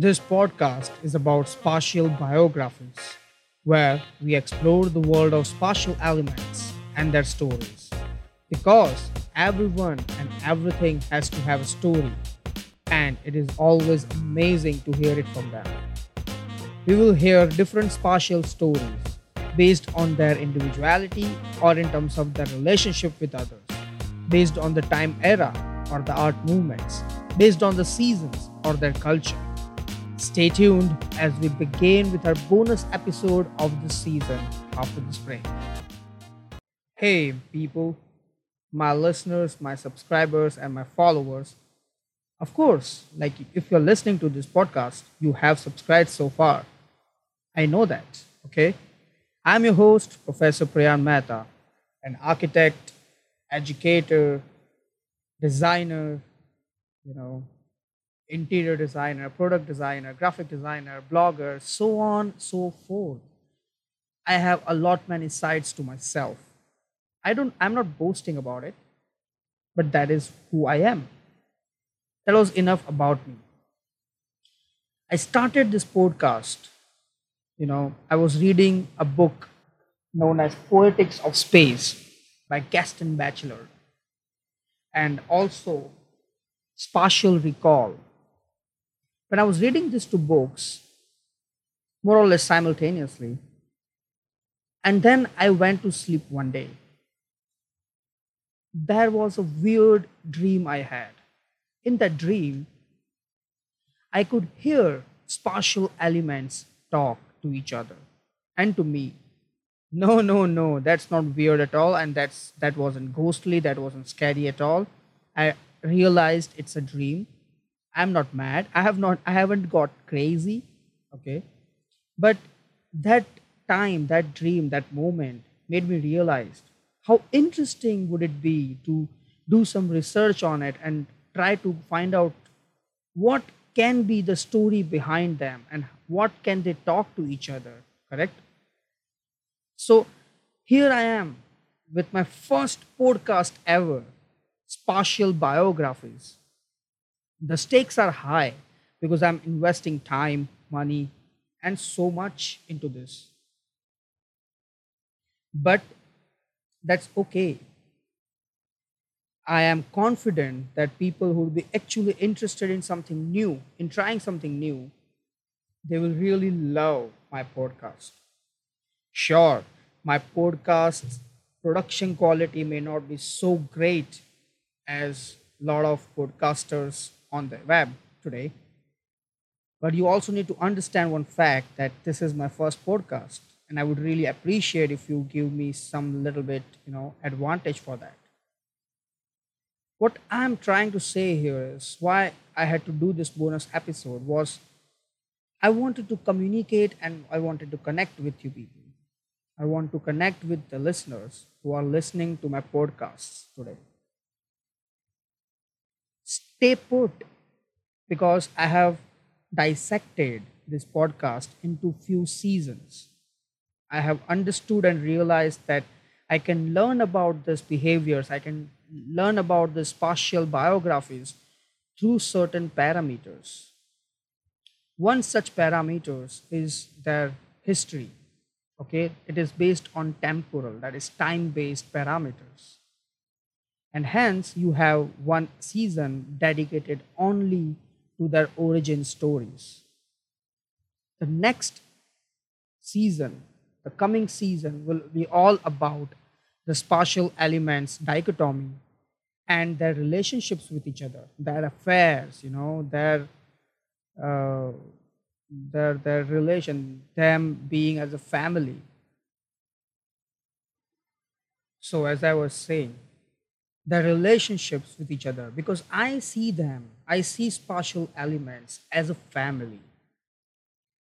This podcast is about spatial biographies, where we explore the world of spatial elements and their stories. Because everyone and everything has to have a story, and it is always amazing to hear it from them. We will hear different spatial stories based on their individuality or in terms of their relationship with others, based on the time era or the art movements, based on the seasons or their culture. Stay tuned as we begin with our bonus episode of the season after the spring. Hey, people, my listeners, my subscribers, and my followers. Of course, like if you're listening to this podcast, you have subscribed so far. I know that, okay? I'm your host, Professor Priyan Mehta, an architect, educator, designer, you know, interior designer, product designer, graphic designer, blogger, so on, so forth. I have a lot many sides to myself. I don't I'm not boasting about it, but that is who I am. That was enough about me. I started this podcast. You know, I was reading a book known as Poetics of Space by Gaston Bachelard and also Spatial Recall when I was reading these two books, more or less simultaneously, and then I went to sleep one day, there was a weird dream I had. In that dream, I could hear spatial elements talk to each other and to me. No, no, no, that's not weird at all, and that's that wasn't ghostly, that wasn't scary at all. I realized it's a dream i'm not mad. I have not i haven't got crazy okay? But that time that dream that moment made me realize how interesting would it be to do some research on it and try to find out what can be the story behind them and what can they talk to each other correct? So here i am with my first podcast ever spatial biographies the stakes are high because I'm investing time, money, and so much into this. But that's okay. I am confident that people who will be actually interested in something new, in trying something new, they will really love my podcast. Sure, my podcast's production quality may not be so great as a lot of podcasters on the web today. But you also need to understand one fact that this is my first podcast, and I would really appreciate if you give me some little bit, you know, advantage for that. What I'm trying to say here is why I had to do this bonus episode was I wanted to communicate and I wanted to connect with you people. I want to connect with the listeners who are listening to my podcasts today stay put because I have dissected this podcast into few seasons. I have understood and realized that I can learn about these behaviors, I can learn about the spatial biographies through certain parameters. One such parameters is their history. Okay, it is based on temporal, that is time based parameters and hence you have one season dedicated only to their origin stories. The next season, the coming season, will be all about the spatial elements dichotomy and their relationships with each other, their affairs, you know, their uh, their their relation, them being as a family. So, as I was saying, their relationships with each other because I see them, I see spatial elements as a family.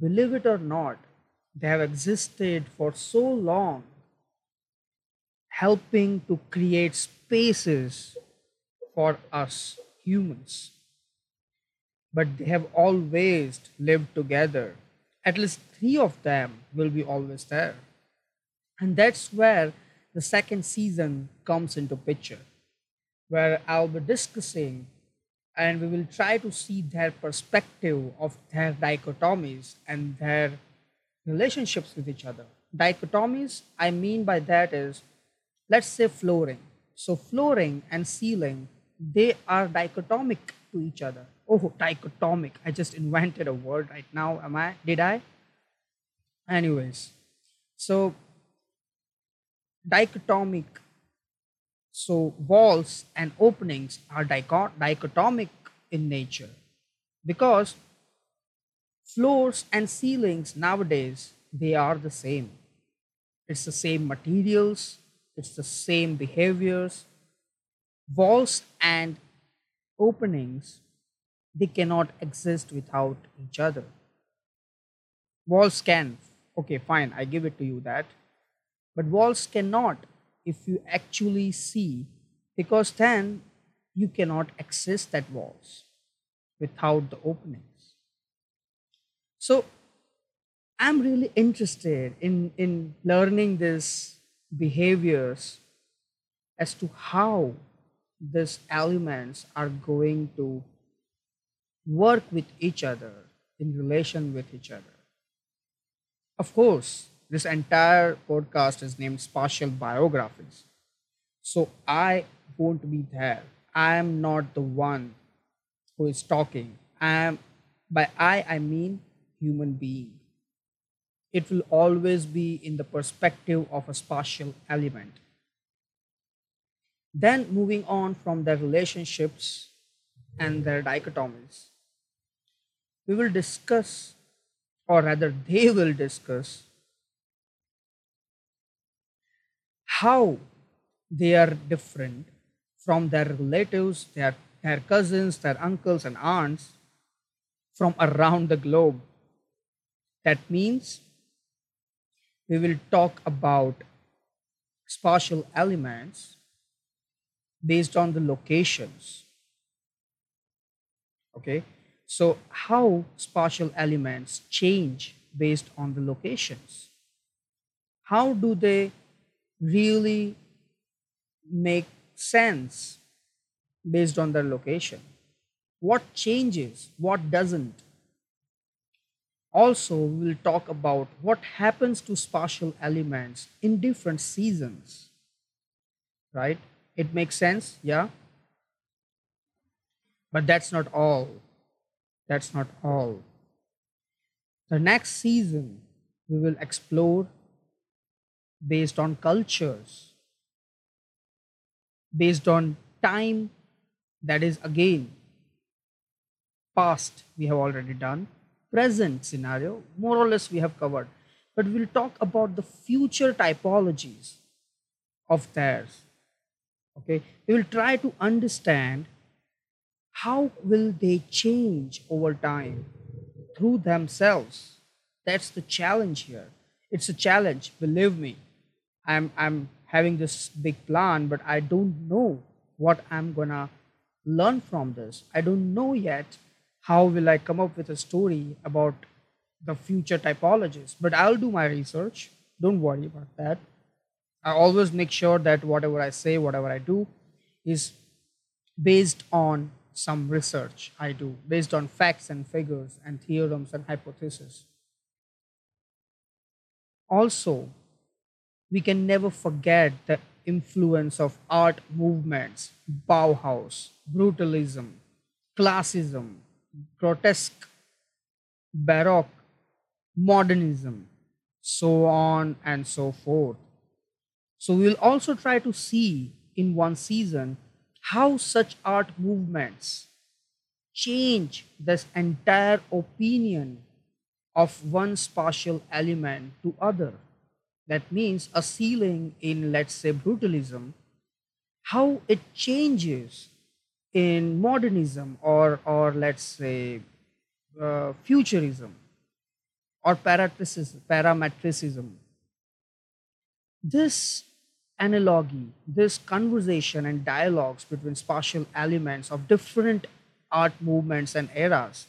Believe it or not, they have existed for so long, helping to create spaces for us humans. But they have always lived together. At least three of them will be always there. And that's where the second season comes into picture where I'll be discussing and we will try to see their perspective of their dichotomies and their relationships with each other. Dichotomies, I mean by that is, let's say flooring. So flooring and ceiling, they are dichotomic to each other. Oh, dichotomic. I just invented a word right now. Am I? Did I? Anyways, so dichotomic so walls and openings are dichotomic in nature because floors and ceilings nowadays they are the same. It's the same materials it's the same behaviors. Walls and openings they cannot exist without each other. Walls can okay fine i give it to you that. But walls cannot if you actually see, because then you cannot access that walls without the openings. So I'm really interested in, in learning these behaviors as to how these elements are going to work with each other in relation with each other. Of course, this entire podcast is named Spatial Biographies. So I won't be there. I am not the one who is talking. I am by I I mean human being. It will always be in the perspective of a spatial element. Then moving on from their relationships and their dichotomies, we will discuss, or rather, they will discuss how they are different from their relatives, their, their cousins, their uncles and aunts from around the globe. That means we will talk about spatial elements based on the locations. Okay, so how spatial elements change based on the locations? How do they really make sense based on their location. What changes, what doesn't. Also, we will talk about what happens to spatial elements in different seasons. Right? It makes sense, yeah? But that's not all. That's not all. The next season, we will explore based on cultures, based on time, that is again past we have already done, present scenario, more or less we have covered. But we'll talk about the future typologies of theirs. Okay, we will try to understand how will they change over time through themselves. That's the challenge here. It's a challenge, believe me. I'm I'm having this big plan, but I don't know what I'm gonna learn from this. I don't know yet how will I come up with a story about the future typologies. But I'll do my research. Don't worry about that. I always make sure that whatever I say, whatever I do, is based on some research I do, based on facts and figures and theorems and hypotheses. Also, we can never forget the influence of art movements, Bauhaus, brutalism, classism, grotesque, baroque, modernism, so on and so forth. So we'll also try to see in one season how such art movements change this entire opinion of one spatial element to other. That means a ceiling in, let's say, brutalism, how it changes in modernism or, or let's say, uh, futurism or parametricism. This analogy, this conversation and dialogues between spatial elements of different art movements and eras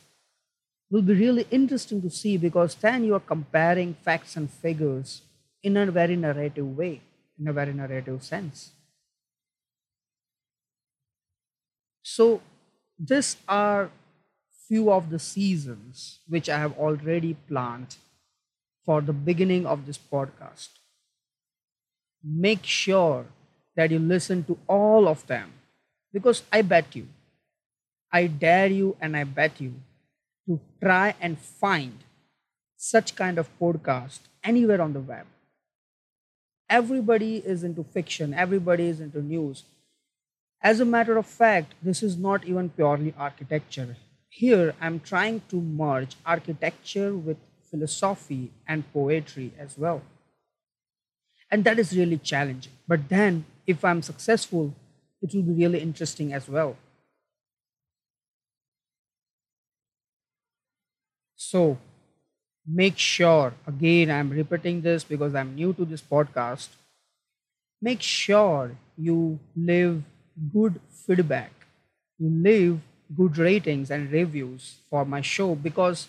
will be really interesting to see because then you are comparing facts and figures in a very narrative way, in a very narrative sense. So, these are few of the seasons which I have already planned for the beginning of this podcast. Make sure that you listen to all of them because I bet you, I dare you, and I bet you to try and find such kind of podcast anywhere on the web. Everybody is into fiction, everybody is into news. As a matter of fact, this is not even purely architecture. Here, I'm trying to merge architecture with philosophy and poetry as well. And that is really challenging. But then, if I'm successful, it will be really interesting as well. So, make sure, again, I'm repeating this because I'm new to this podcast, make sure you leave good feedback, you leave good ratings and reviews for my show because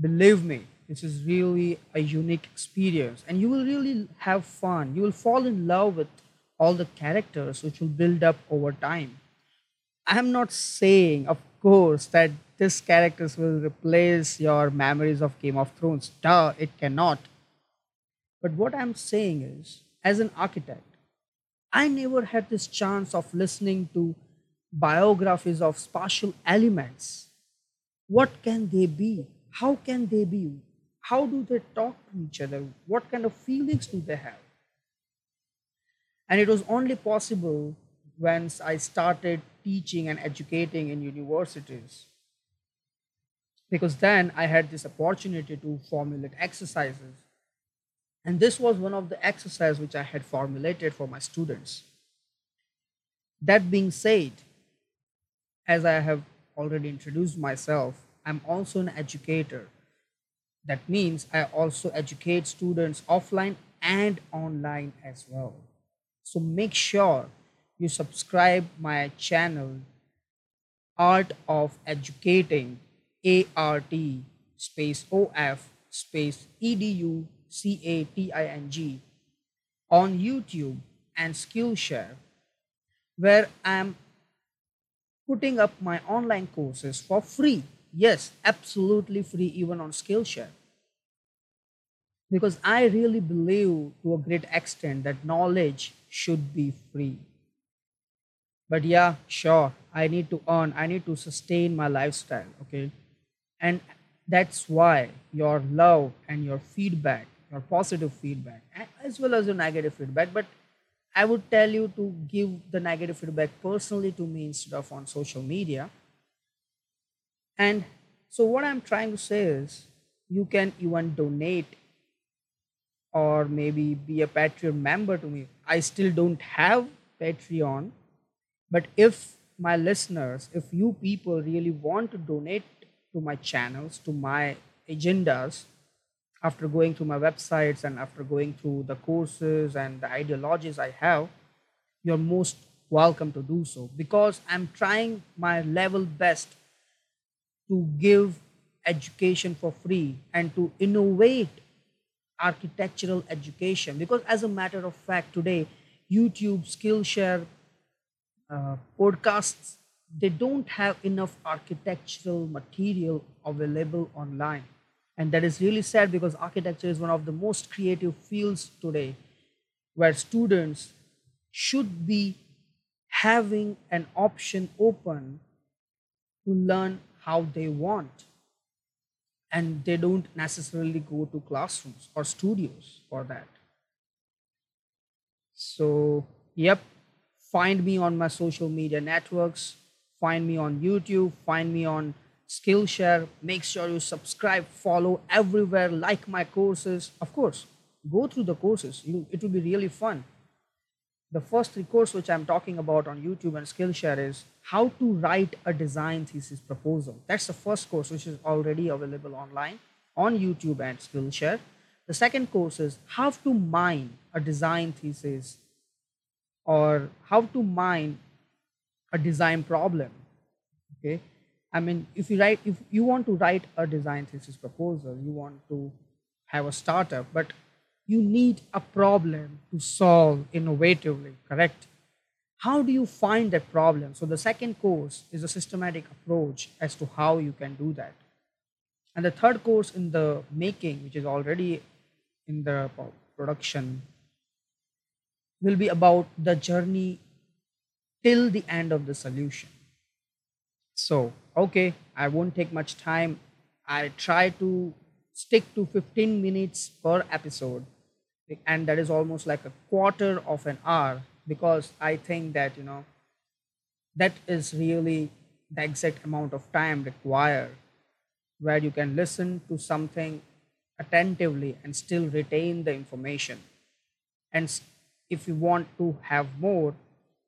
believe me, this is really a unique experience and you will really have fun. You will fall in love with all the characters which will build up over time. I am not saying, of course, that these characters will replace your memories of Game of Thrones. Duh, it cannot. But what I'm saying is, as an architect, I never had this chance of listening to biographies of spatial elements. What can they be? How can they be? How do they talk to each other? What kind of feelings do they have? And it was only possible once I started teaching and educating in universities. Because then I had this opportunity to formulate exercises. And this was one of the exercises which I had formulated for my students. That being said, as I have already introduced myself, I'm also an educator. That means I also educate students offline and online as well. So make sure you subscribe my channel Art of Educating ART space OF space EDU CATING on YouTube and Skillshare where I'm putting up my online courses for free. Yes, absolutely free even on Skillshare because I really believe to a great extent that knowledge should be free. But yeah, sure, I need to earn, I need to sustain my lifestyle, okay? And that's why your love and your feedback, your positive feedback, as well as your negative feedback, but I would tell you to give the negative feedback personally to me instead of on social media. And so, what I'm trying to say is, you can even donate or maybe be a Patreon member to me. I still don't have Patreon, but if my listeners, if you people really want to donate to my channels, to my agendas, after going through my websites and after going through the courses and the ideologies I have, you're most welcome to do so. Because I'm trying my level best to give education for free and to innovate architectural education. Because as a matter of fact today youtube skillshare uh, podcasts they don't have enough architectural material available online. And that is really sad because architecture is one of the most creative fields today where students should be having an option open to learn how they want. And they don't necessarily go to classrooms or studios for that. So yep find me on my social media networks find me on youtube find me on skillshare make sure you subscribe follow everywhere like my courses of course go through the courses you, it will be really fun the first three course which I'm talking about on YouTube and Skillshare is how to write a design thesis proposal. That's the first course which is already available online on YouTube and Skillshare. The second course is how to mine a design thesis or how to mine a design problem. Okay. I mean, if you write, if you want to write a design thesis proposal, you want to have a startup, but you need a problem to solve innovatively, correct? how do you find that problem? So the second course is a systematic approach as to how you can do that. And the third course in the making, which is already in the production, will be about the journey till the end of the solution. So, okay, I won't take much time. I try to stick to 15 minutes per episode, and that is almost like a quarter of an hour because I think that, you know, that is really the exact amount of time required where you can listen to something attentively and still retain the information. And if you want to have more,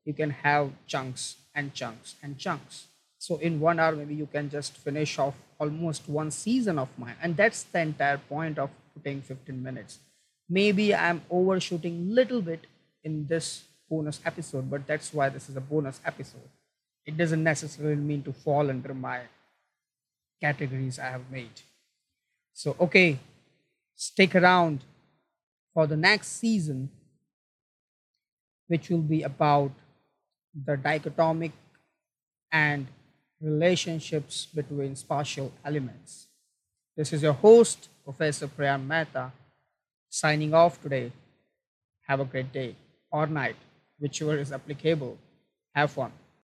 you can have chunks and chunks and chunks. So in one hour, maybe you can just finish off almost one season of mine. And that's the entire point of putting 15 minutes. Maybe I'm overshooting a little bit in this bonus episode, but that's why this is a bonus episode. It doesn't necessarily mean to fall under my categories I have made. So, okay, stick around for the next season, which will be about the dichotomic and relationships between spatial elements. This is your host, Professor Priyam Mehta, signing off today. Have a great day or night, whichever is applicable. Have fun.